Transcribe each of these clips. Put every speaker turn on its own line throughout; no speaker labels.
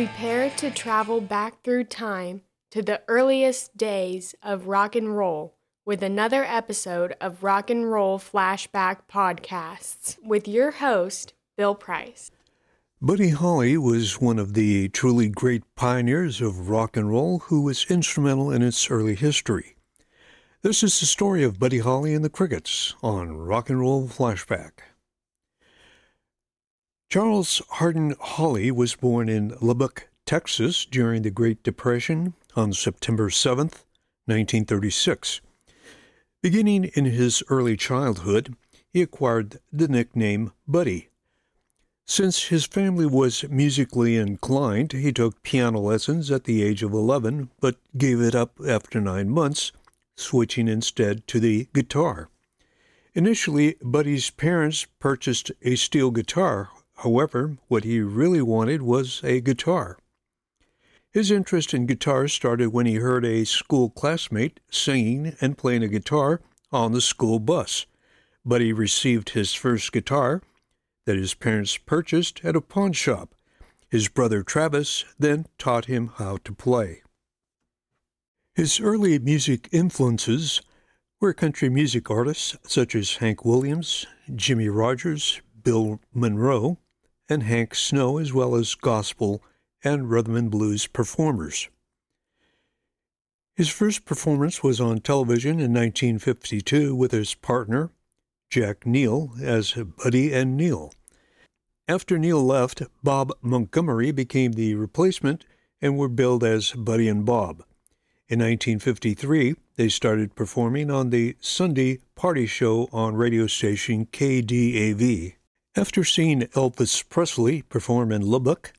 Prepare to travel back through time to the earliest days of rock and roll with another episode of Rock and Roll Flashback Podcasts with your host, Bill Price.
Buddy Holly was one of the truly great pioneers of rock and roll who was instrumental in its early history. This is the story of Buddy Holly and the Crickets on Rock and Roll Flashback. Charles Hardin Holley was born in Lubbock, Texas during the Great Depression on September 7, 1936. Beginning in his early childhood, he acquired the nickname Buddy. Since his family was musically inclined, he took piano lessons at the age of 11, but gave it up after nine months, switching instead to the guitar. Initially, Buddy's parents purchased a steel guitar However, what he really wanted was a guitar. His interest in guitar started when he heard a school classmate singing and playing a guitar on the school bus. Buddy received his first guitar that his parents purchased at a pawn shop. His brother Travis then taught him how to play. His early music influences were country music artists such as Hank Williams, Jimmie Rodgers, Bill Monroe, and Hank Snow, as well as gospel and rhythm and blues performers. His first performance was on television in 1952 with his partner, Jack Neal, as Buddy and Neal. After Neal left, Bob Montgomery became the replacement and were billed as Buddy and Bob. In 1953, they started performing on the Sunday party show on radio station KDAV. After seeing Elvis Presley perform in Lubbock,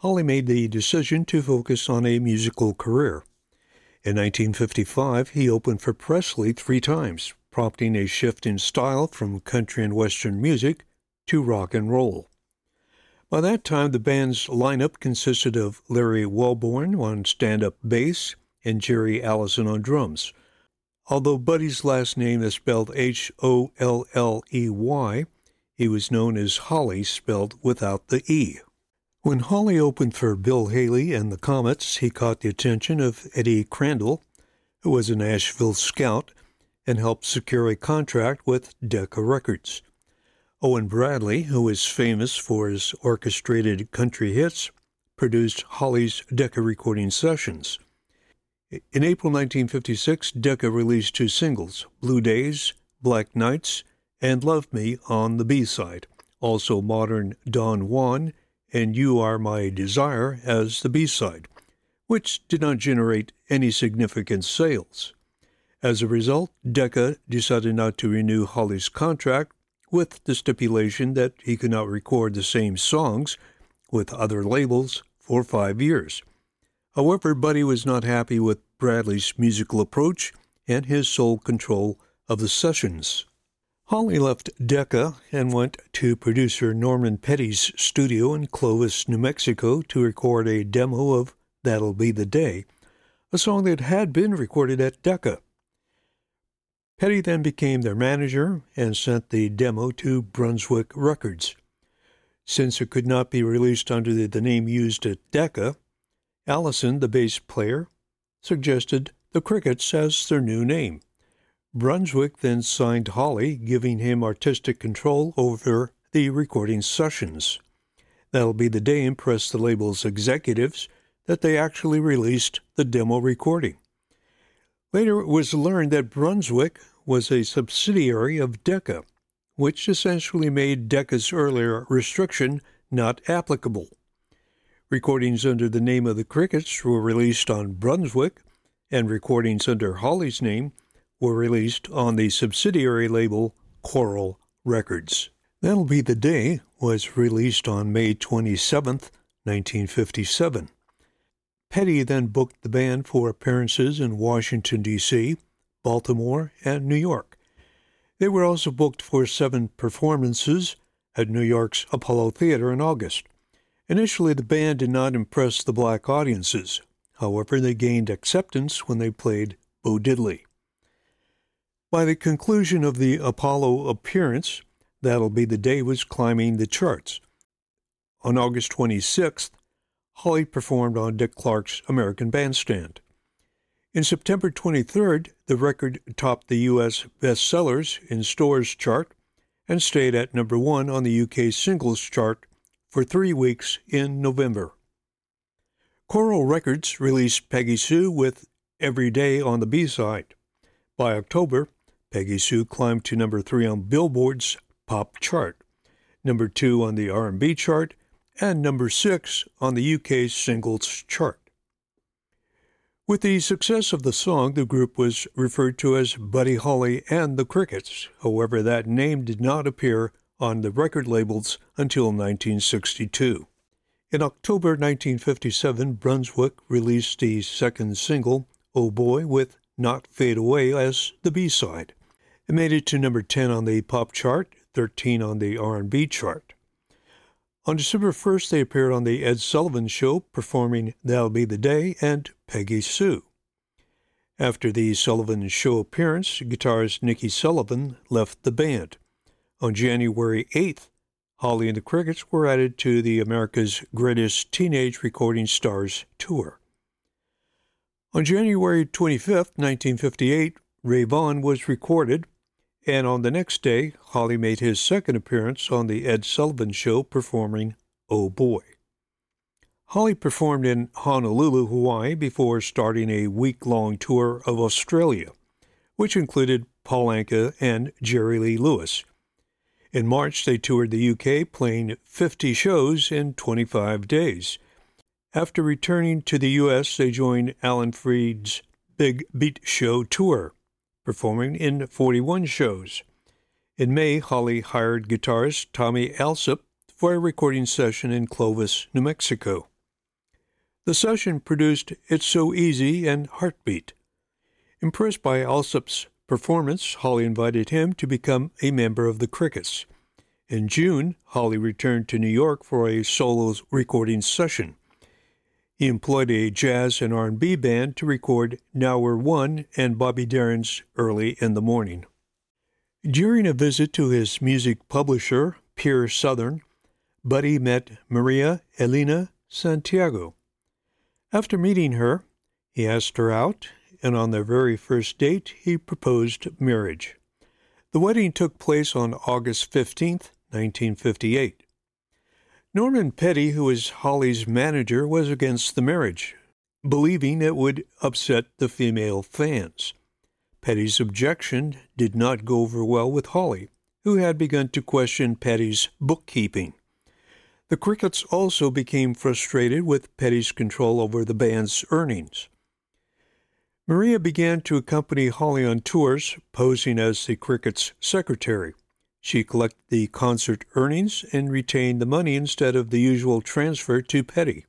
Holly made the decision to focus on a musical career. In 1955, he opened for Presley three times, prompting a shift in style from country and western music to rock and roll. By that time, the band's lineup consisted of Larry Welborn on stand up bass and Jerry Allison on drums. Although Buddy's last name is spelled H O L L E Y, he was known as Holly, spelled without the E. When Holly opened for Bill Haley and the Comets, he caught the attention of Eddie Crandall, who was a Nashville scout and helped secure a contract with Decca Records. Owen Bradley, who is famous for his orchestrated country hits, produced Holly's Decca recording sessions. In April 1956, Decca released two singles, Blue Days, Black Nights, and Love Me on the B side. Also, modern Don Juan and You Are My Desire as the B side, which did not generate any significant sales. As a result, Decca decided not to renew Holly's contract with the stipulation that he could not record the same songs with other labels for five years. However, Buddy was not happy with Bradley's musical approach and his sole control of the sessions. Holly left Decca and went to producer Norman Petty's studio in Clovis, New Mexico to record a demo of That'll Be the Day, a song that had been recorded at Decca. Petty then became their manager and sent the demo to Brunswick Records. Since it could not be released under the name used at Decca, Allison, the bass player, suggested the Crickets as their new name. Brunswick then signed Holly, giving him artistic control over the recording sessions. That'll be the day impressed the label's executives that they actually released the demo recording. Later, it was learned that Brunswick was a subsidiary of Decca, which essentially made Decca's earlier restriction not applicable. Recordings under the name of the Crickets were released on Brunswick, and recordings under Holly's name were released on the subsidiary label Coral Records. That'll Be the Day was released on May 27, 1957. Petty then booked the band for appearances in Washington, D.C., Baltimore, and New York. They were also booked for seven performances at New York's Apollo Theater in August. Initially, the band did not impress the black audiences. However, they gained acceptance when they played Bo Diddley. By the conclusion of the Apollo appearance, That'll Be the Day was climbing the charts. On August 26th, Holly performed on Dick Clark's American Bandstand. In September 23rd, the record topped the U.S. bestsellers in stores chart and stayed at number one on the UK singles chart for three weeks in November. Coral Records released Peggy Sue with Every Day on the B side. By October, Peggy Sue climbed to number three on Billboard's pop chart, number two on the R&B chart, and number six on the UK singles chart. With the success of the song, the group was referred to as Buddy Holly and the Crickets. However, that name did not appear on the record labels until 1962. In October 1957, Brunswick released the second single, Oh Boy, with Not Fade Away as the B-side. It made it to number 10 on the pop chart, 13 on the R&B chart. On December 1st, they appeared on The Ed Sullivan Show, performing That'll Be the Day and Peggy Sue. After the Sullivan Show appearance, guitarist Niki Sullivan left the band. On January 8th, Holly and the Crickets were added to the America's Greatest Teenage Recording Stars tour. On January 25, 1958, Rave On was recorded and on the next day, Holly made his second appearance on The Ed Sullivan Show performing Oh Boy. Holly performed in Honolulu, Hawaii before starting a week long tour of Australia, which included Paul Anka and Jerry Lee Lewis. In March, they toured the UK, playing 50 shows in 25 days. After returning to the US, they joined Alan Freed's Big Beat Show tour, performing in 41 shows. In May, Holly hired guitarist Tommy Allsup for a recording session in Clovis, New Mexico. The session produced It's So Easy and Heartbeat. Impressed by Allsup's performance, Holly invited him to become a member of the Crickets. In June, Holly returned to New York for a solo recording session. He employed a jazz and R&B band to record Now We're One and Bobby Darin's Early in the Morning. During a visit to his music publisher, Peer Southern, Buddy met Maria Elena Santiago. After meeting her, he asked her out, and on their very first date, he proposed marriage. The wedding took place on August 15, 1958. Norman Petty, who was Holly's manager, was against the marriage, believing it would upset the female fans. Petty's objection did not go over well with Holly, who had begun to question Petty's bookkeeping. The Crickets also became frustrated with Petty's control over the band's earnings. Maria began to accompany Holly on tours, posing as the Crickets' secretary. She collected the concert earnings and retained the money instead of the usual transfer to Petty.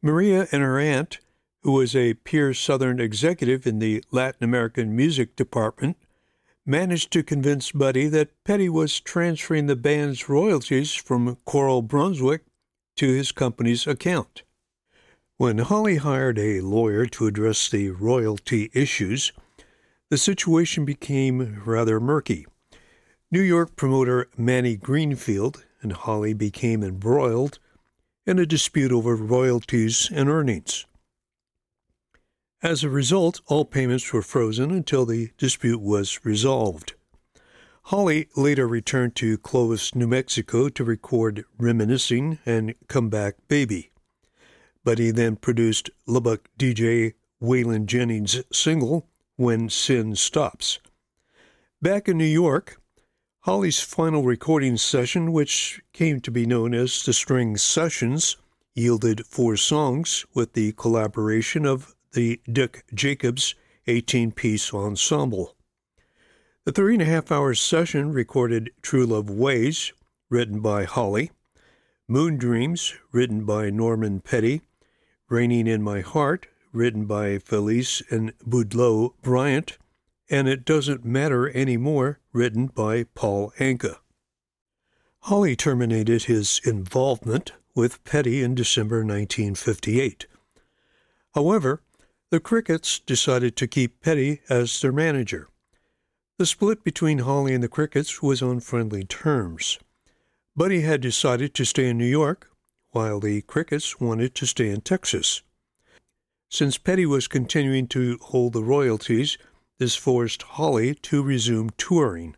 Maria and her aunt, who was a Peer Southern executive in the Latin American music department, managed to convince Buddy that Petty was transferring the band's royalties from Coral Brunswick to his company's account. When Holly hired a lawyer to address the royalty issues, the situation became rather murky. New York promoter Manny Greenfield and Holly became embroiled in a dispute over royalties and earnings. As a result, all payments were frozen until the dispute was resolved. Holly later returned to Clovis, New Mexico to record Reminiscing and Come Back Baby. Buddy then produced Lubbock DJ Waylon Jennings' single, When Sin Stops. Back in New York, Holly's final recording session, which came to be known as the String Sessions, yielded four songs with the collaboration of the Dick Jacobs 18 piece ensemble. The three and a half hour session recorded True Love Ways, written by Holly, Moon Dreams, written by Norman Petty, Raining in My Heart, written by Felice and Boudleaux Bryant, and It Doesn't Matter Anymore, written by Paul Anka. Holly terminated his involvement with Petty in December 1958. However, the Crickets decided to keep Petty as their manager. The split between Holly and the Crickets was on friendly terms. Buddy had decided to stay in New York, while the Crickets wanted to stay in Texas. Since Petty was continuing to hold the royalties, this forced Holly to resume touring.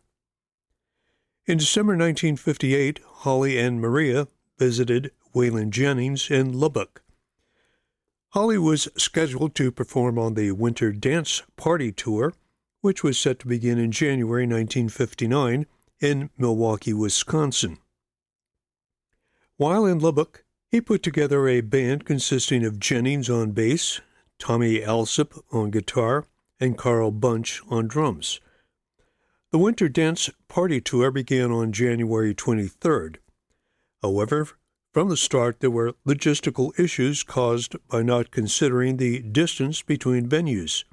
In December 1958, Holly and Maria visited Waylon Jennings in Lubbock. Holly was scheduled to perform on the Winter Dance Party Tour, which was set to begin in January 1959 in Milwaukee, Wisconsin. While in Lubbock, he put together a band consisting of Jennings on bass, Tommy Allsup on guitar, and Carl Bunch on drums. The Winter Dance Party Tour began on January 23rd. However, from the start, there were logistical issues caused by not considering the distance between venues.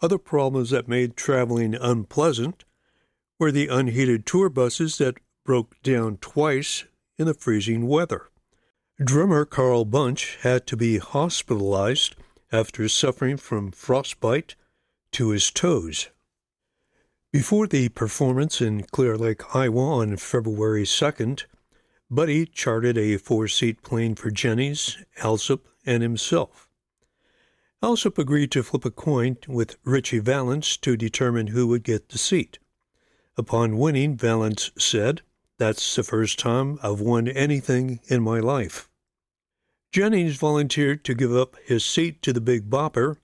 Other problems that made traveling unpleasant were the unheated tour buses that broke down twice in the freezing weather. Drummer Carl Bunch had to be hospitalized after suffering from frostbite to his toes. Before the performance in Clear Lake, Iowa on February 2nd, Buddy chartered a four seat plane for Jennings, Allsup, and himself. Allsup agreed to flip a coin with Ritchie Valens to determine who would get the seat. Upon winning, Valens said, That's the first time I've won anything in my life. Jennings volunteered to give up his seat to the Big Bopper,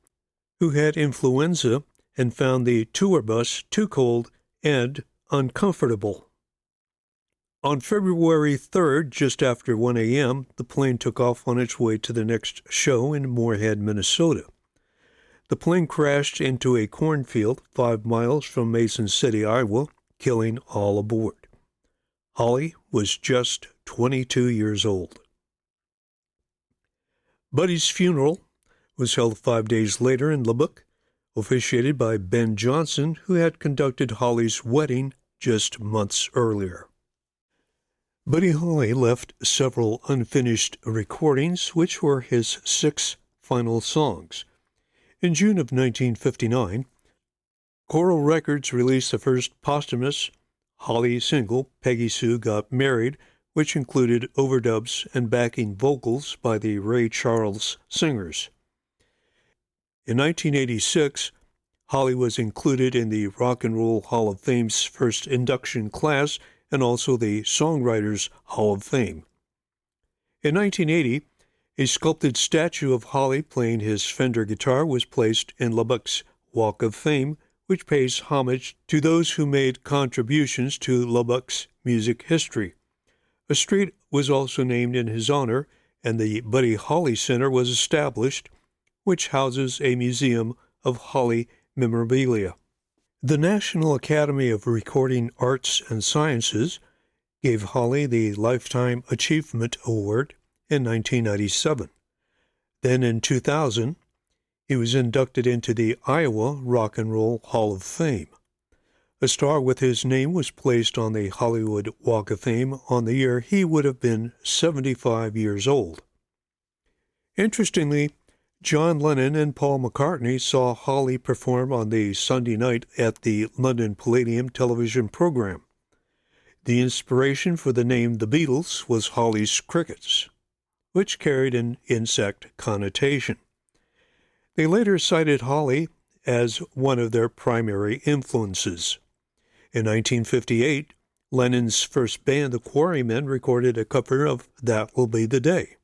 who had influenza and found the tour bus too cold and uncomfortable. On February 3rd, just after 1 a.m., the plane took off on its way to the next show in Moorhead, Minnesota. The plane crashed into a cornfield five miles from Mason City, Iowa, killing all aboard. Holly was just 22 years old. Buddy's funeral was held five days later in Lubbock officiated by Ben Johnson, who had conducted Holly's wedding just months earlier. Buddy Holly left several unfinished recordings, which were his six final songs. In June of 1959, Coral Records released the first posthumous Holly single, Peggy Sue Got Married, which included overdubs and backing vocals by the Ray Charles Singers. In 1986, Holly was included in the Rock and Roll Hall of Fame's first induction class and also the Songwriters Hall of Fame. In 1980, a sculpted statue of Holly playing his Fender guitar was placed in Lubbock's Walk of Fame, which pays homage to those who made contributions to Lubbock's music history. A street was also named in his honor, and the Buddy Holly Center was established which houses a museum of Holly memorabilia. The National Academy of Recording Arts and Sciences gave Holly the Lifetime Achievement Award in 1997. Then in 2000, he was inducted into the Iowa Rock and Roll Hall of Fame. A star with his name was placed on the Hollywood Walk of Fame on the year he would have been 75 years old. Interestingly, John Lennon and Paul McCartney saw Holly perform on the Sunday night at the London Palladium television program. The inspiration for the name The Beatles was Holly's crickets, which carried an insect connotation. They later cited Holly as one of their primary influences. In 1958, Lennon's first band, the Quarrymen, recorded a cover of That Will Be the Day.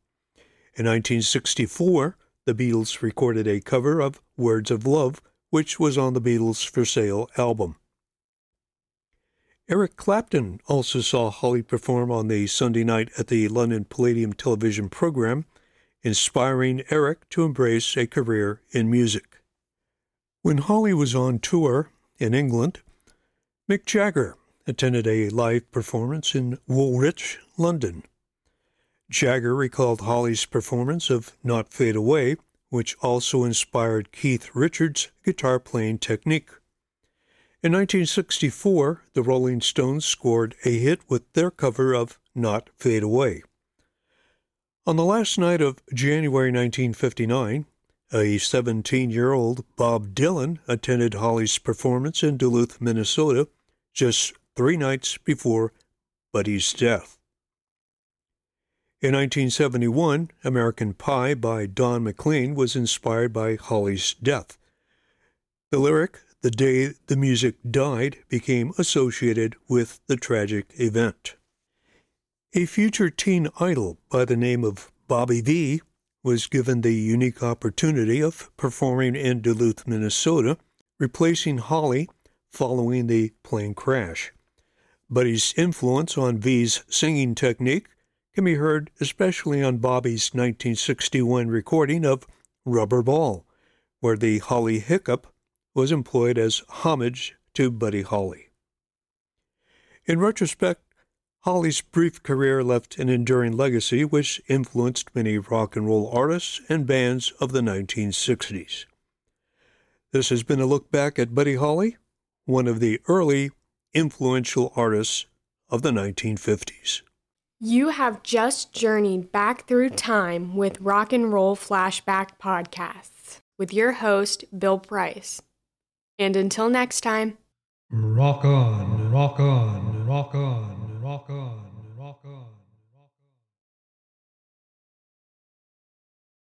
In 1964, the Beatles recorded a cover of Words of Love, which was on the Beatles for Sale album. Eric Clapton also saw Holly perform on the Sunday night at the London Palladium television program, inspiring Eric to embrace a career in music. When Holly was on tour in England, Mick Jagger attended a live performance in Woolwich, London. Jagger recalled Holly's performance of Not Fade Away, which also inspired Keith Richards' guitar playing technique. In 1964, the Rolling Stones scored a hit with their cover of Not Fade Away. On the last night of January 1959, a 17 year old Bob Dylan attended Holly's performance in Duluth, Minnesota, just three nights before Buddy's death. In 1971, American Pie by Don McLean was inspired by Holly's death. The lyric, The Day the Music Died, became associated with the tragic event. A future teen idol by the name of Bobby Vee was given the unique opportunity of performing in Duluth, Minnesota, replacing Holly following the plane crash. Buddy's influence on Vee's singing technique can be heard especially on Bobby's 1961 recording of Rubber Ball, where the Holly Hiccup was employed as homage to Buddy Holly. In retrospect, Holly's brief career left an enduring legacy which influenced many rock and roll artists and bands of the 1960s. This has been a look back at Buddy Holly, one of the early influential artists of the 1950s.
You have just journeyed back through time with Rock and Roll Flashback Podcasts with your host, Bill Price. And until next time,
rock on, rock on, rock on rock on, rock on.